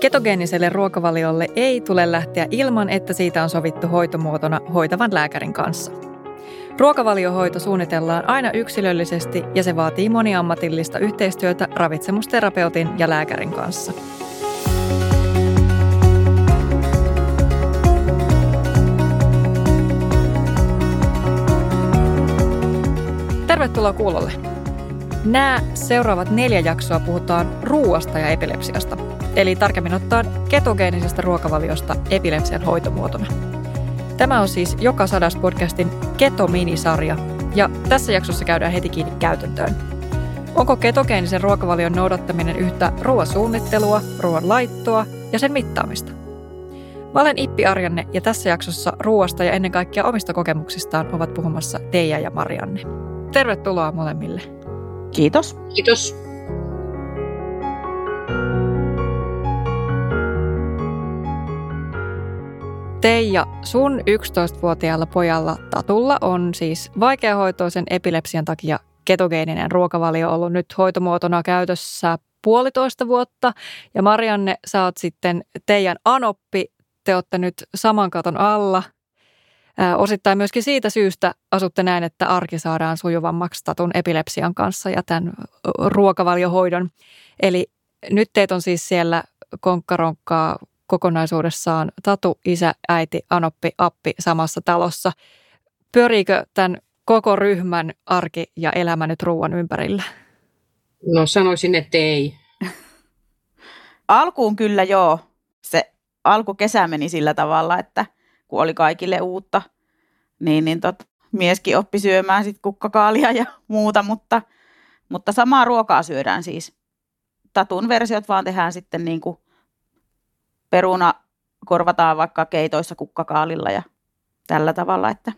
Ketogeeniselle ruokavaliolle ei tule lähteä ilman, että siitä on sovittu hoitomuotona hoitavan lääkärin kanssa. Ruokavaliohoito suunnitellaan aina yksilöllisesti ja se vaatii moniammatillista yhteistyötä ravitsemusterapeutin ja lääkärin kanssa. Tervetuloa kuulolle. Nämä seuraavat neljä jaksoa puhutaan ruuasta ja epilepsiasta, eli tarkemmin ottaen ketogeenisesta ruokavaliosta epilepsian hoitomuotona. Tämä on siis Joka sadas podcastin Keto-minisarja, ja tässä jaksossa käydään heti kiinni käytäntöön. Onko ketogeenisen ruokavalion noudattaminen yhtä ruoasuunnittelua, ruoan laittoa ja sen mittaamista? Mä olen Ippi Arjanne ja tässä jaksossa ruoasta ja ennen kaikkea omista kokemuksistaan ovat puhumassa Teija ja Marianne. Tervetuloa molemmille. Kiitos. Kiitos. Teija, sun 11-vuotiaalla pojalla Tatulla on siis vaikeahoitoisen epilepsian takia ketogeeninen ruokavalio ollut nyt hoitomuotona käytössä puolitoista vuotta. Ja Marianne, sä oot sitten teidän anoppi. Te olette nyt saman katon alla – Osittain myöskin siitä syystä asutte näin, että arki saadaan sujuvammaksi tatun epilepsian kanssa ja tämän ruokavaliohoidon. Eli nyt teet on siis siellä konkkaronkkaa kokonaisuudessaan tatu, isä, äiti, anoppi, appi samassa talossa. Pyöriikö tämän koko ryhmän arki ja elämä nyt ruoan ympärillä? No sanoisin, että ei. Alkuun kyllä joo. Se alkukesä meni sillä tavalla, että – kun oli kaikille uutta, niin, niin tot, mieskin oppi syömään sit kukkakaalia ja muuta, mutta, mutta samaa ruokaa syödään siis. Tatun versiot vaan tehdään sitten niin kuin peruna korvataan vaikka keitoissa kukkakaalilla ja tällä tavalla. Että.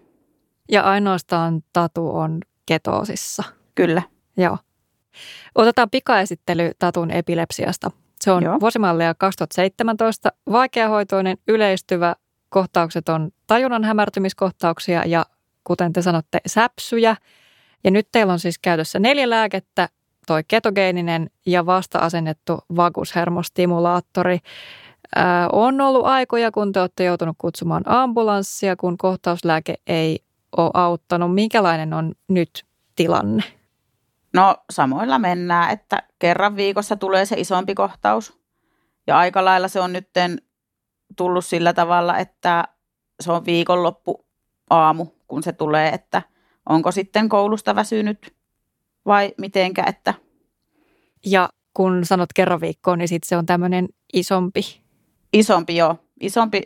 Ja ainoastaan tatu on ketoosissa. Kyllä. Joo. Otetaan pikaesittely tatun epilepsiasta. Se on Joo. vuosimallia 2017, vaikeahoitoinen, yleistyvä, kohtaukset on tajunnan hämärtymiskohtauksia ja kuten te sanotte, säpsyjä. Ja nyt teillä on siis käytössä neljä lääkettä, toi ketogeeninen ja vasta-asennettu vagushermostimulaattori. Ää, on ollut aikoja, kun te olette joutunut kutsumaan ambulanssia, kun kohtauslääke ei ole auttanut. Minkälainen on nyt tilanne? No samoilla mennään, että kerran viikossa tulee se isompi kohtaus. Ja aika lailla se on nytten tullut sillä tavalla, että se on viikonloppu aamu, kun se tulee, että onko sitten koulusta väsynyt vai mitenkä, että. Ja kun sanot kerran viikkoon, niin sitten se on tämmöinen isompi. Isompi, joo. Isompi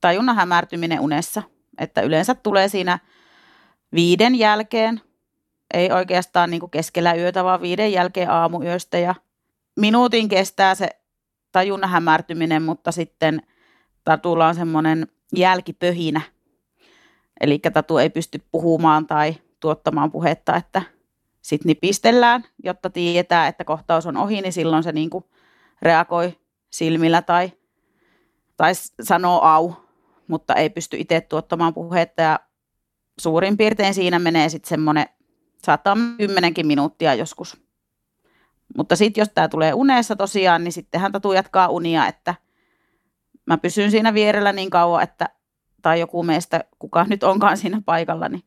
tajunnan hämärtyminen unessa. Että yleensä tulee siinä viiden jälkeen, ei oikeastaan niin keskellä yötä, vaan viiden jälkeen aamuyöstä. Ja minuutin kestää se tajunnan hämärtyminen, mutta sitten – tatulla on semmoinen jälkipöhinä. Eli tatu ei pysty puhumaan tai tuottamaan puhetta, että sitten nipistellään, jotta tietää, että kohtaus on ohi, niin silloin se niin reagoi silmillä tai, tai sanoo au, mutta ei pysty itse tuottamaan puhetta ja suurin piirtein siinä menee sitten semmoinen, saattaa kymmenenkin minuuttia joskus. Mutta sitten jos tämä tulee unessa tosiaan, niin sittenhän tatu jatkaa unia, että – mä pysyn siinä vierellä niin kauan, että tai joku meistä, kuka nyt onkaan siinä paikalla, niin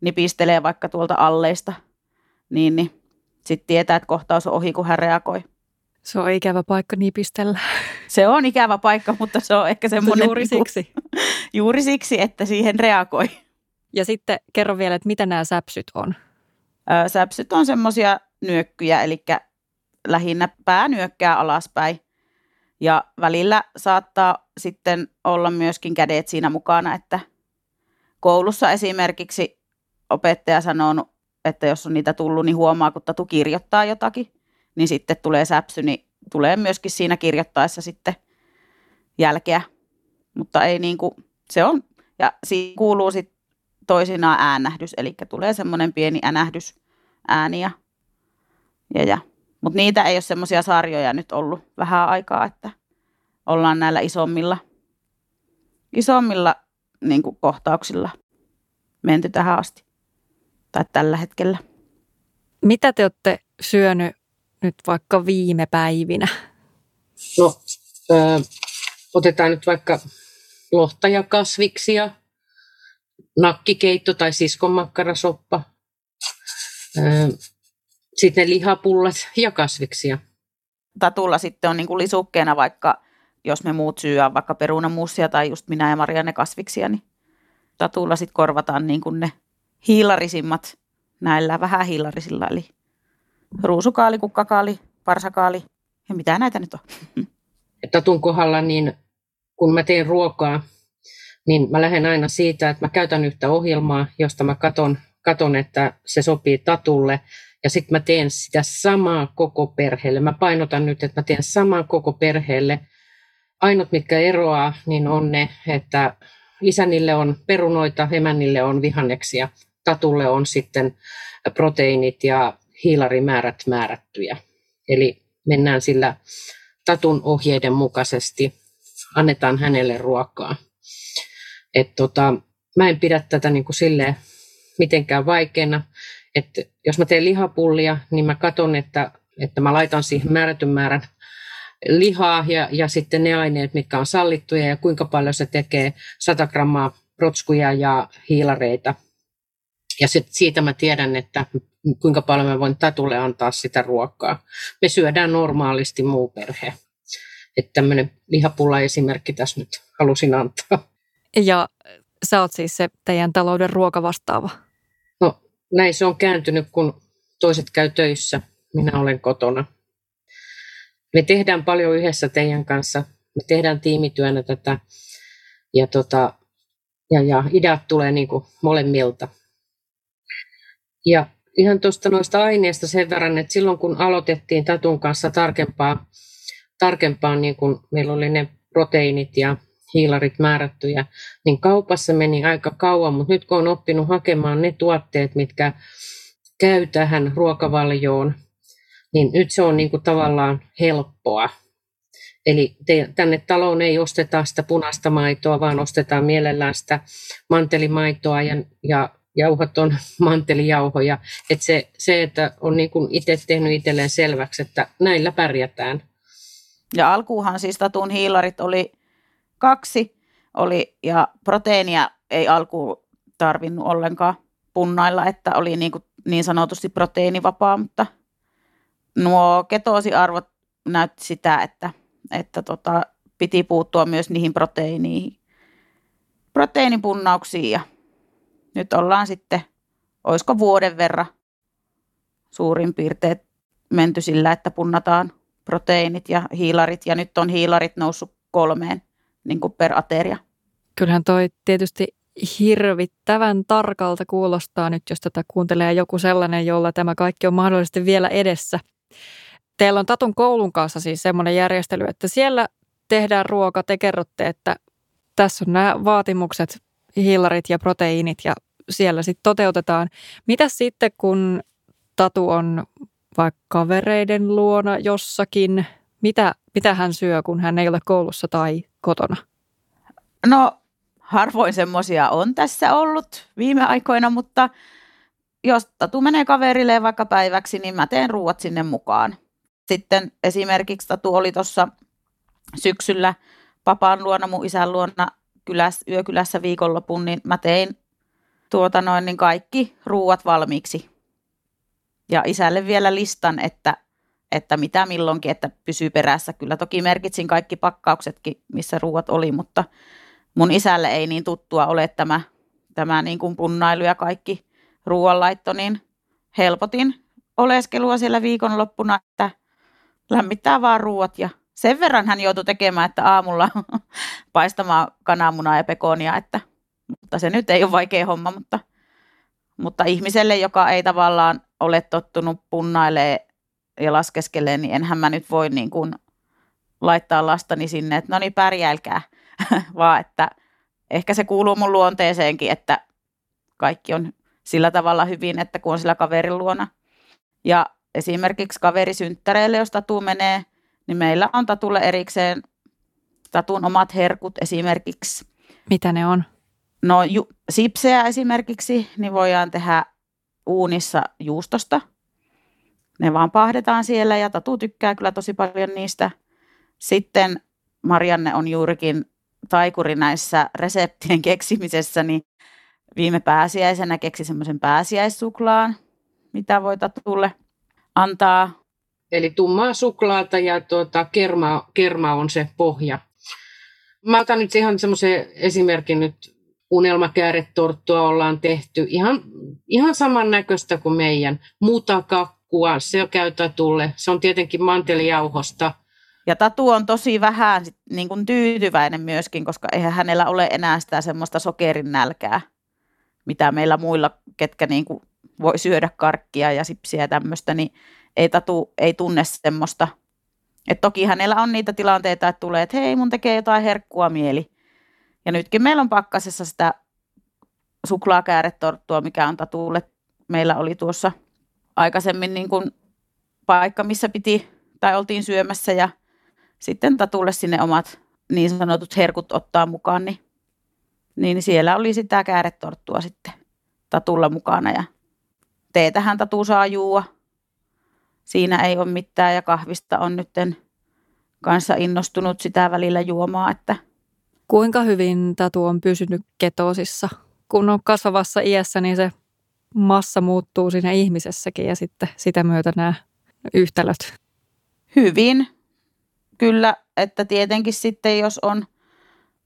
nipistelee vaikka tuolta alleista, niin, niin sitten tietää, että kohtaus on ohi, kun hän reagoi. Se on ikävä paikka nipistellä. Se on ikävä paikka, mutta se on ehkä semmoinen... Juuri niinku, siksi. Juuri siksi, että siihen reagoi. Ja sitten kerro vielä, että mitä nämä säpsyt on? Öö, säpsyt on semmoisia nyökkyjä, eli lähinnä pää nyökkää alaspäin. Ja välillä saattaa sitten olla myöskin kädet siinä mukana, että koulussa esimerkiksi opettaja sanoo, että jos on niitä tullut, niin huomaa, kun tatu kirjoittaa jotakin, niin sitten tulee säpsy, niin tulee myöskin siinä kirjoittaessa sitten jälkeä. Mutta ei niin kuin, se on, ja siinä kuuluu sitten toisinaan äänähdys, eli tulee semmoinen pieni äänähdys ääni ja, ja, ja mutta niitä ei ole semmoisia sarjoja nyt ollut vähän aikaa, että ollaan näillä isommilla, isommilla niin kuin kohtauksilla menty tähän asti. Tai tällä hetkellä. Mitä te olette syönyt nyt vaikka viime päivinä? No, Öö, otetaan nyt vaikka lohta ja kasviksia, nakkikeitto tai siskonmakkarasoppa, öö, sitten lihapullat ja kasviksia. Tatulla sitten on niin kuin lisukkeena vaikka, jos me muut syyä vaikka perunamussia tai just minä ja Maria ne kasviksia, niin tatulla sitten korvataan niin kuin ne hiilarisimmat näillä vähän hiilarisilla, eli ruusukaali, kukkakaali, parsakaali ja mitä näitä nyt on. Tatun kohdalla, niin kun mä teen ruokaa, niin mä lähden aina siitä, että mä käytän yhtä ohjelmaa, josta mä katon, katon että se sopii tatulle. Ja sitten mä teen sitä samaa koko perheelle. Mä painotan nyt, että mä teen samaa koko perheelle. Ainut, mitkä eroaa, niin on ne, että isänille on perunoita, emännille on vihanneksia, tatulle on sitten proteiinit ja hiilarimäärät määrättyjä. Eli mennään sillä tatun ohjeiden mukaisesti, annetaan hänelle ruokaa. Et tota, mä en pidä tätä niin kuin silleen mitenkään vaikeana. Että jos mä teen lihapullia, niin mä katson, että, että mä laitan siihen määrätyn määrän lihaa ja, ja sitten ne aineet, mitkä on sallittuja ja kuinka paljon se tekee 100 grammaa protskuja ja hiilareita. Ja sit siitä mä tiedän, että kuinka paljon mä voin Tatulle antaa sitä ruokaa. Me syödään normaalisti muu perhe. Että tämmöinen lihapulla esimerkki tässä nyt halusin antaa. Ja sä oot siis se teidän talouden ruokavastaava? Näin se on kääntynyt, kun toiset käy töissä. Minä olen kotona. Me tehdään paljon yhdessä teidän kanssa. Me tehdään tiimityönä tätä. Ja, tota, ja, ja ideat tulee niin kuin molemmilta. Ja ihan tuosta noista aineista sen verran, että silloin kun aloitettiin Tatun kanssa tarkempaa, tarkempaa niin kun meillä oli ne proteiinit ja hiilarit määrättyjä, niin kaupassa meni aika kauan, mutta nyt kun on oppinut hakemaan ne tuotteet, mitkä käy tähän ruokavaljoon, niin nyt se on niin kuin tavallaan helppoa. Eli te, tänne taloon ei osteta sitä punaista maitoa, vaan ostetaan mielellään sitä mantelimaitoa ja, ja jauhaton mantelijauhoja. Että se, se, että on niin kuin itse tehnyt itselleen selväksi, että näillä pärjätään. Ja alkuuhan siis tatun hiilarit oli kaksi, oli, ja proteiinia ei alkuun tarvinnut ollenkaan punnailla, että oli niin, kuin niin sanotusti proteiinivapaa, mutta nuo ketoosiarvot näytti sitä, että, että tota, piti puuttua myös niihin proteiiniin, proteiinipunnauksiin ja nyt ollaan sitten, olisiko vuoden verran suurin piirtein menty sillä, että punnataan proteiinit ja hiilarit, ja nyt on hiilarit noussut kolmeen niin kuin per ateria. Kyllähän toi tietysti hirvittävän tarkalta kuulostaa nyt, jos tätä kuuntelee joku sellainen, jolla tämä kaikki on mahdollisesti vielä edessä. Teillä on Tatun koulun kanssa siis semmoinen järjestely, että siellä tehdään ruoka, te kerrotte, että tässä on nämä vaatimukset, hiilarit ja proteiinit ja siellä sitten toteutetaan. Mitä sitten, kun Tatu on vaikka kavereiden luona jossakin, mitä, mitä hän syö, kun hän ei ole koulussa tai kotona? No harvoin semmoisia on tässä ollut viime aikoina, mutta jos Tatu menee kaverille vaikka päiväksi, niin mä teen ruuat sinne mukaan. Sitten esimerkiksi Tatu oli tuossa syksyllä papaan luona, mun isän luona kylässä, yökylässä viikonlopun, niin mä tein tuota noin, niin kaikki ruuat valmiiksi. Ja isälle vielä listan, että, että mitä milloinkin, että pysyy perässä. Kyllä toki merkitsin kaikki pakkauksetkin, missä ruuat oli, mutta mun isälle ei niin tuttua ole tämä, tämä niin kuin punnailu ja kaikki ruoanlaitto, niin helpotin oleskelua siellä viikonloppuna, että lämmittää vaan ruuat ja sen verran hän joutui tekemään, että aamulla paistamaan kananmunaa ja pekonia, että, mutta se nyt ei ole vaikea homma, mutta, mutta ihmiselle, joka ei tavallaan ole tottunut punnailee ja laskeskelee, niin enhän mä nyt voi niin kuin laittaa lastani sinne, että no niin pärjäilkää, vaan että ehkä se kuuluu mun luonteeseenkin, että kaikki on sillä tavalla hyvin, että kun on sillä kaverin luona. Ja esimerkiksi kaverisynttäreille, jos tatu menee, niin meillä on tatulle erikseen tatun omat herkut esimerkiksi. Mitä ne on? No ju, sipseä esimerkiksi, niin voidaan tehdä uunissa juustosta. Ne vaan pahdetaan siellä ja tatu tykkää kyllä tosi paljon niistä. Sitten Marianne on juurikin taikuri näissä reseptien keksimisessä, niin viime pääsiäisenä keksi semmoisen pääsiäissuklaan, mitä voi Tatulle antaa. Eli tummaa suklaata ja tuota, kerma, kerma on se pohja. Mä otan nyt ihan semmoisen esimerkin nyt. Unelmakääretorttua ollaan tehty ihan, ihan samannäköistä kuin meidän. Mutakakkua, se käy Tatulle. Se on tietenkin mantelijauhosta – ja Tatu on tosi vähän niin kuin tyytyväinen myöskin, koska eihän hänellä ole enää sitä semmoista sokerin nälkää, mitä meillä muilla, ketkä niin kuin voi syödä karkkia ja sipsiä ja tämmöistä, niin ei Tatu ei tunne semmoista. Et toki hänellä on niitä tilanteita, että tulee, että hei, mun tekee jotain herkkua mieli. Ja nytkin meillä on pakkasessa sitä suklaakääretorttua, mikä on Tatulle. Meillä oli tuossa aikaisemmin niin kuin paikka, missä piti tai oltiin syömässä ja sitten Tatulle sinne omat niin sanotut herkut ottaa mukaan, niin, niin siellä oli sitä kääretorttua sitten Tatulla mukana ja teetähän Tatu saa juua. Siinä ei ole mitään ja kahvista on nytten kanssa innostunut sitä välillä juomaa, että Kuinka hyvin Tatu on pysynyt ketosissa? Kun on kasvavassa iässä, niin se massa muuttuu siinä ihmisessäkin ja sitten sitä myötä nämä yhtälöt. Hyvin kyllä, että tietenkin sitten jos on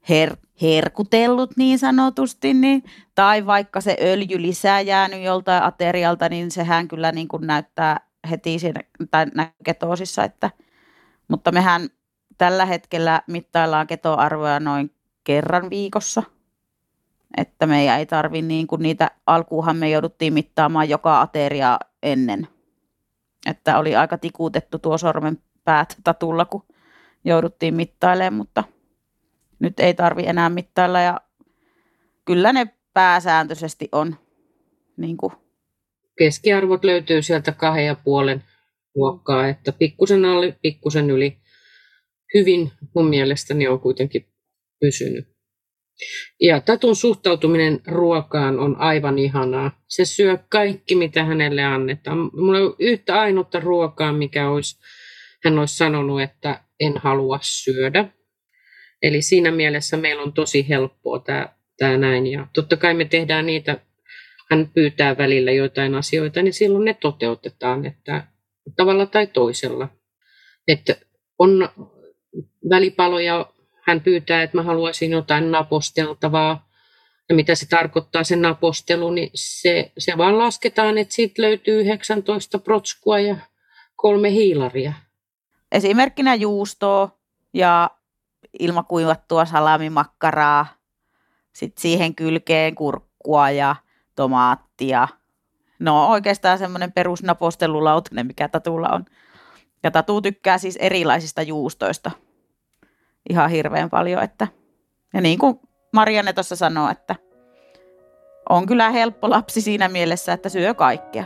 her, herkutellut niin sanotusti, niin, tai vaikka se öljy lisää jäänyt joltain aterialta, niin sehän kyllä niin kuin näyttää heti siinä, tai ketoosissa, että, mutta mehän tällä hetkellä mittaillaan ketoarvoja noin kerran viikossa, että meidän ei tarvi niin kuin niitä, alkuuhan me jouduttiin mittaamaan joka ateria ennen, että oli aika tikutettu tuo sormen päät tatulla, kun jouduttiin mittailemaan, mutta nyt ei tarvi enää mittailla ja kyllä ne pääsääntöisesti on niin kuin Keskiarvot löytyy sieltä kahden ja puolen luokkaa, että pikkusen alle, pikkusen yli. Hyvin mun mielestäni on kuitenkin pysynyt. Ja Tatun suhtautuminen ruokaan on aivan ihanaa. Se syö kaikki, mitä hänelle annetaan. Mulla on yhtä ainutta ruokaa, mikä olisi, hän olisi sanonut, että en halua syödä. Eli siinä mielessä meillä on tosi helppoa tämä, tämä näin. Ja totta kai me tehdään niitä, hän pyytää välillä joitain asioita, niin silloin ne toteutetaan, että tavalla tai toisella. Että on välipaloja, hän pyytää, että mä haluaisin jotain naposteltavaa, ja mitä se tarkoittaa se napostelu, niin se, se vaan lasketaan, että siitä löytyy 19 protskua ja kolme hiilaria. esimerkkinä juustoa ja ilmakuivattua salamimakkaraa, sitten siihen kylkeen kurkkua ja tomaattia. No oikeastaan semmoinen perusnapostelulautanen, mikä Tatulla on. Ja Tatu tykkää siis erilaisista juustoista ihan hirveän paljon. Että, ja niin kuin Marianne tuossa sanoo, että on kyllä helppo lapsi siinä mielessä, että syö kaikkea.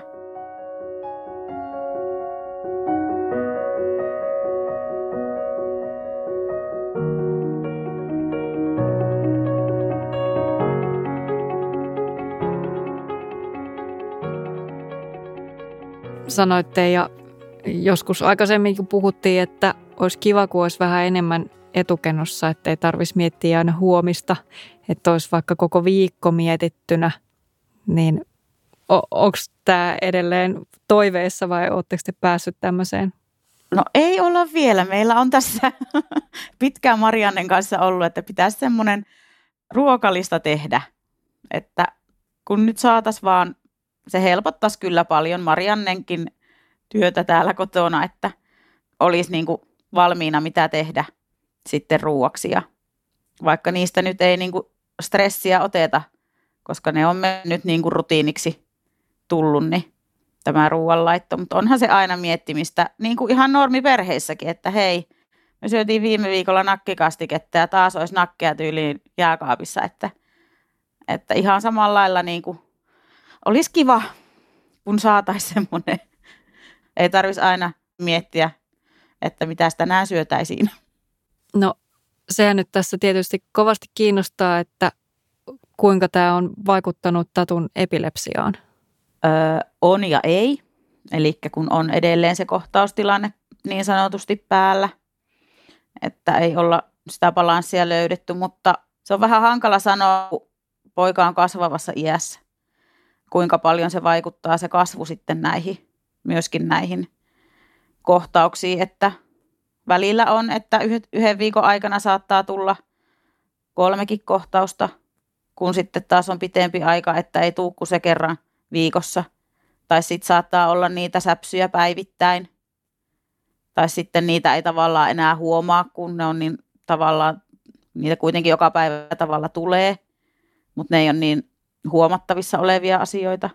Sanoitte ja joskus aikaisemmin kun puhuttiin, että olisi kiva, kun olisi vähän enemmän etukenossa, että ei tarvitsisi miettiä aina huomista, että olisi vaikka koko viikko mietittynä, niin onko tämä edelleen toiveessa vai oletteko te päässyt tämmöiseen? No ei olla vielä. Meillä on tässä pitkään Mariannen kanssa ollut, että pitäisi semmoinen ruokalista tehdä, että kun nyt saataisiin vaan, se helpottaisi kyllä paljon Mariannenkin työtä täällä kotona, että olisi niin kuin valmiina mitä tehdä sitten ruuaksi. Ja vaikka niistä nyt ei niin kuin stressiä oteta, koska ne on mennyt niin kuin rutiiniksi tullut, niin tämä ruoanlaitto. Mutta onhan se aina miettimistä, niin kuin ihan normiperheissäkin, että hei, me syötiin viime viikolla nakkikastiketta ja taas olisi nakkeja tyyliin jääkaapissa, että, että ihan samalla lailla niin kuin, olisi kiva, kun saataisiin semmoinen. Ei tarvitsisi aina miettiä, että mitä tänään syötäisiin. No sehän nyt tässä tietysti kovasti kiinnostaa, että kuinka tämä on vaikuttanut Tatun epilepsiaan. Öö, on ja ei. Eli kun on edelleen se kohtaustilanne niin sanotusti päällä, että ei olla sitä balanssia löydetty, mutta se on vähän hankala sanoa, kun poika on kasvavassa iässä, kuinka paljon se vaikuttaa se kasvu sitten näihin, myöskin näihin kohtauksiin, että välillä on, että yhden viikon aikana saattaa tulla kolmekin kohtausta, kun sitten taas on pitempi aika, että ei tuu kuin se kerran viikossa. Tai sitten saattaa olla niitä säpsyjä päivittäin. Tai sitten niitä ei tavallaan enää huomaa, kun ne on niin tavallaan, niitä kuitenkin joka päivä tavalla tulee, mutta ne ei ole niin huomattavissa olevia asioita.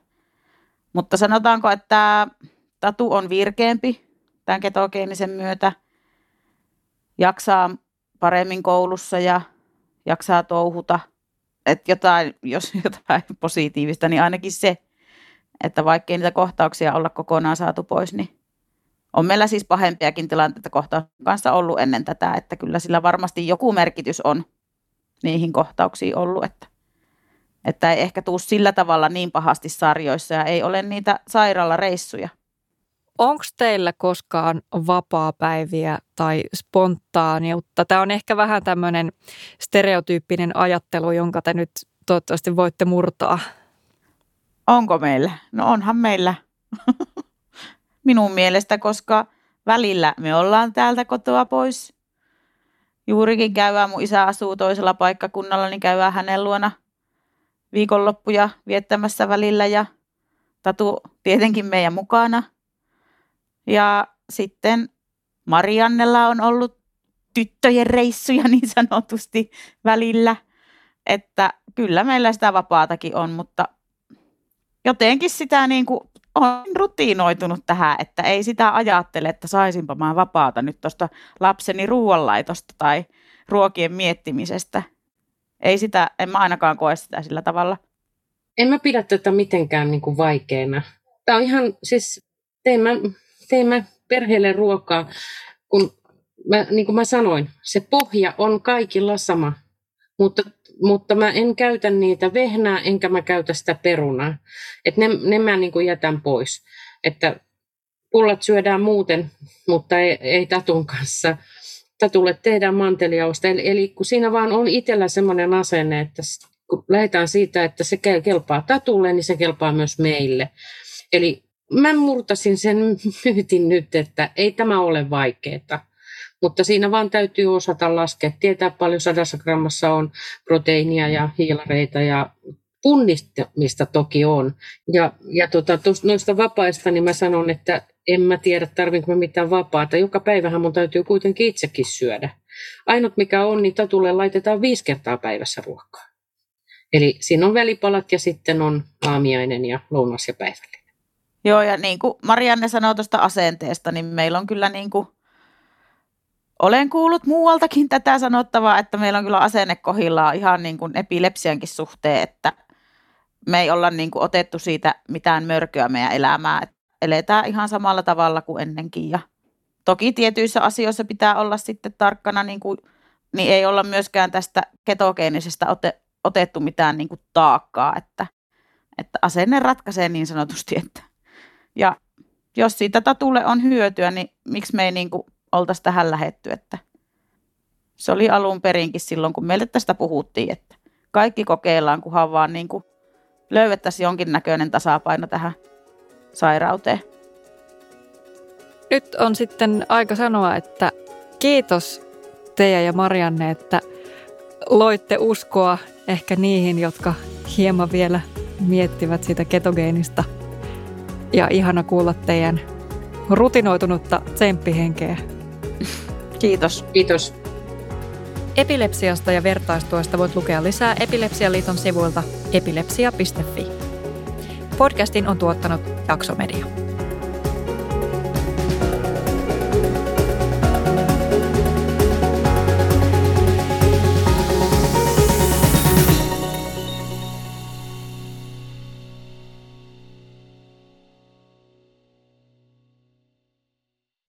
Mutta sanotaanko, että tatu on virkeämpi tämän ketogeenisen myötä, jaksaa paremmin koulussa ja jaksaa touhuta. Että jotain, jos jotain positiivista, niin ainakin se, että vaikkei niitä kohtauksia olla kokonaan saatu pois, niin on meillä siis pahempiakin tilanteita kohtauksen kanssa ollut ennen tätä, että kyllä sillä varmasti joku merkitys on niihin kohtauksiin ollut, että, että ei ehkä tuu sillä tavalla niin pahasti sarjoissa ja ei ole niitä sairaalareissuja. Onko teillä koskaan vapaa-päiviä tai spontaaniutta? Tämä on ehkä vähän tämmöinen stereotyyppinen ajattelu, jonka te nyt toivottavasti voitte murtaa. Onko meillä? No onhan meillä. Minun mielestä, koska välillä me ollaan täältä kotoa pois. Juurikin käydään, mun isä asuu toisella paikkakunnalla, niin käydään hänen luona viikonloppuja viettämässä välillä ja Tatu tietenkin meidän mukana – ja sitten Mariannella on ollut tyttöjen reissuja niin sanotusti välillä, että kyllä meillä sitä vapaatakin on, mutta jotenkin sitä niin kuin on rutiinoitunut tähän, että ei sitä ajattele, että saisinpa mä vapaata nyt tuosta lapseni ruoanlaitosta tai ruokien miettimisestä. Ei sitä, en mä ainakaan koe sitä sillä tavalla. En mä pidä tätä mitenkään niin kuin vaikeana. Tämä on ihan, siis tein mä teemme perheelle ruokaa, kun mä, niin kuin mä sanoin, se pohja on kaikilla sama, mutta, mutta mä en käytä niitä vehnää, enkä mä käytä sitä perunaa. Et ne, ne mä niin kuin jätän pois. Että pullat syödään muuten, mutta ei, ei tatun kanssa. Tatulle tehdään manteliausta. Eli, eli kun siinä vaan on itsellä semmoinen asenne, että kun lähdetään siitä, että se kelpaa tatulle, niin se kelpaa myös meille. Eli mä murtasin sen myytin nyt, että ei tämä ole vaikeaa. Mutta siinä vaan täytyy osata laskea, tietää paljon sadassa grammassa on proteiinia ja hiilareita ja punnistamista toki on. Ja, ja tota, noista vapaista niin mä sanon, että en mä tiedä tarvinko mä mitään vapaata. Joka päivähän mun täytyy kuitenkin itsekin syödä. Ainut mikä on, niin tatulle laitetaan viisi kertaa päivässä ruokaa. Eli siinä on välipalat ja sitten on aamiainen ja lounas ja päivällinen. Joo, ja niin kuin Marianne sanoi tuosta asenteesta, niin meillä on kyllä niin kuin, olen kuullut muualtakin tätä sanottavaa, että meillä on kyllä asenne kohillaan ihan niin kuin epilepsiankin suhteen, että me ei olla niin kuin otettu siitä mitään mörköä meidän elämää, että eletään ihan samalla tavalla kuin ennenkin. Ja toki tietyissä asioissa pitää olla sitten tarkkana, niin, kuin, niin ei olla myöskään tästä ketogeenisestä ote, otettu mitään niin kuin taakkaa, että, että asenne ratkaisee niin sanotusti, että ja jos siitä tatulle on hyötyä, niin miksi me ei niin kuin oltaisi tähän lähetty, että se oli alun perinkin silloin, kun meille tästä puhuttiin, että kaikki kokeillaan, kunhan vaan niin kuin löydettäisiin jonkinnäköinen tasapaino tähän sairauteen. Nyt on sitten aika sanoa, että kiitos Teija ja Marianne, että loitte uskoa ehkä niihin, jotka hieman vielä miettivät sitä ketogeenista ja ihana kuulla teidän rutinoitunutta tsemppihenkeä. Kiitos. Kiitos. Epilepsiasta ja vertaistuesta voit lukea lisää Epilepsialiiton sivuilta epilepsia.fi. Podcastin on tuottanut Jaksomedia.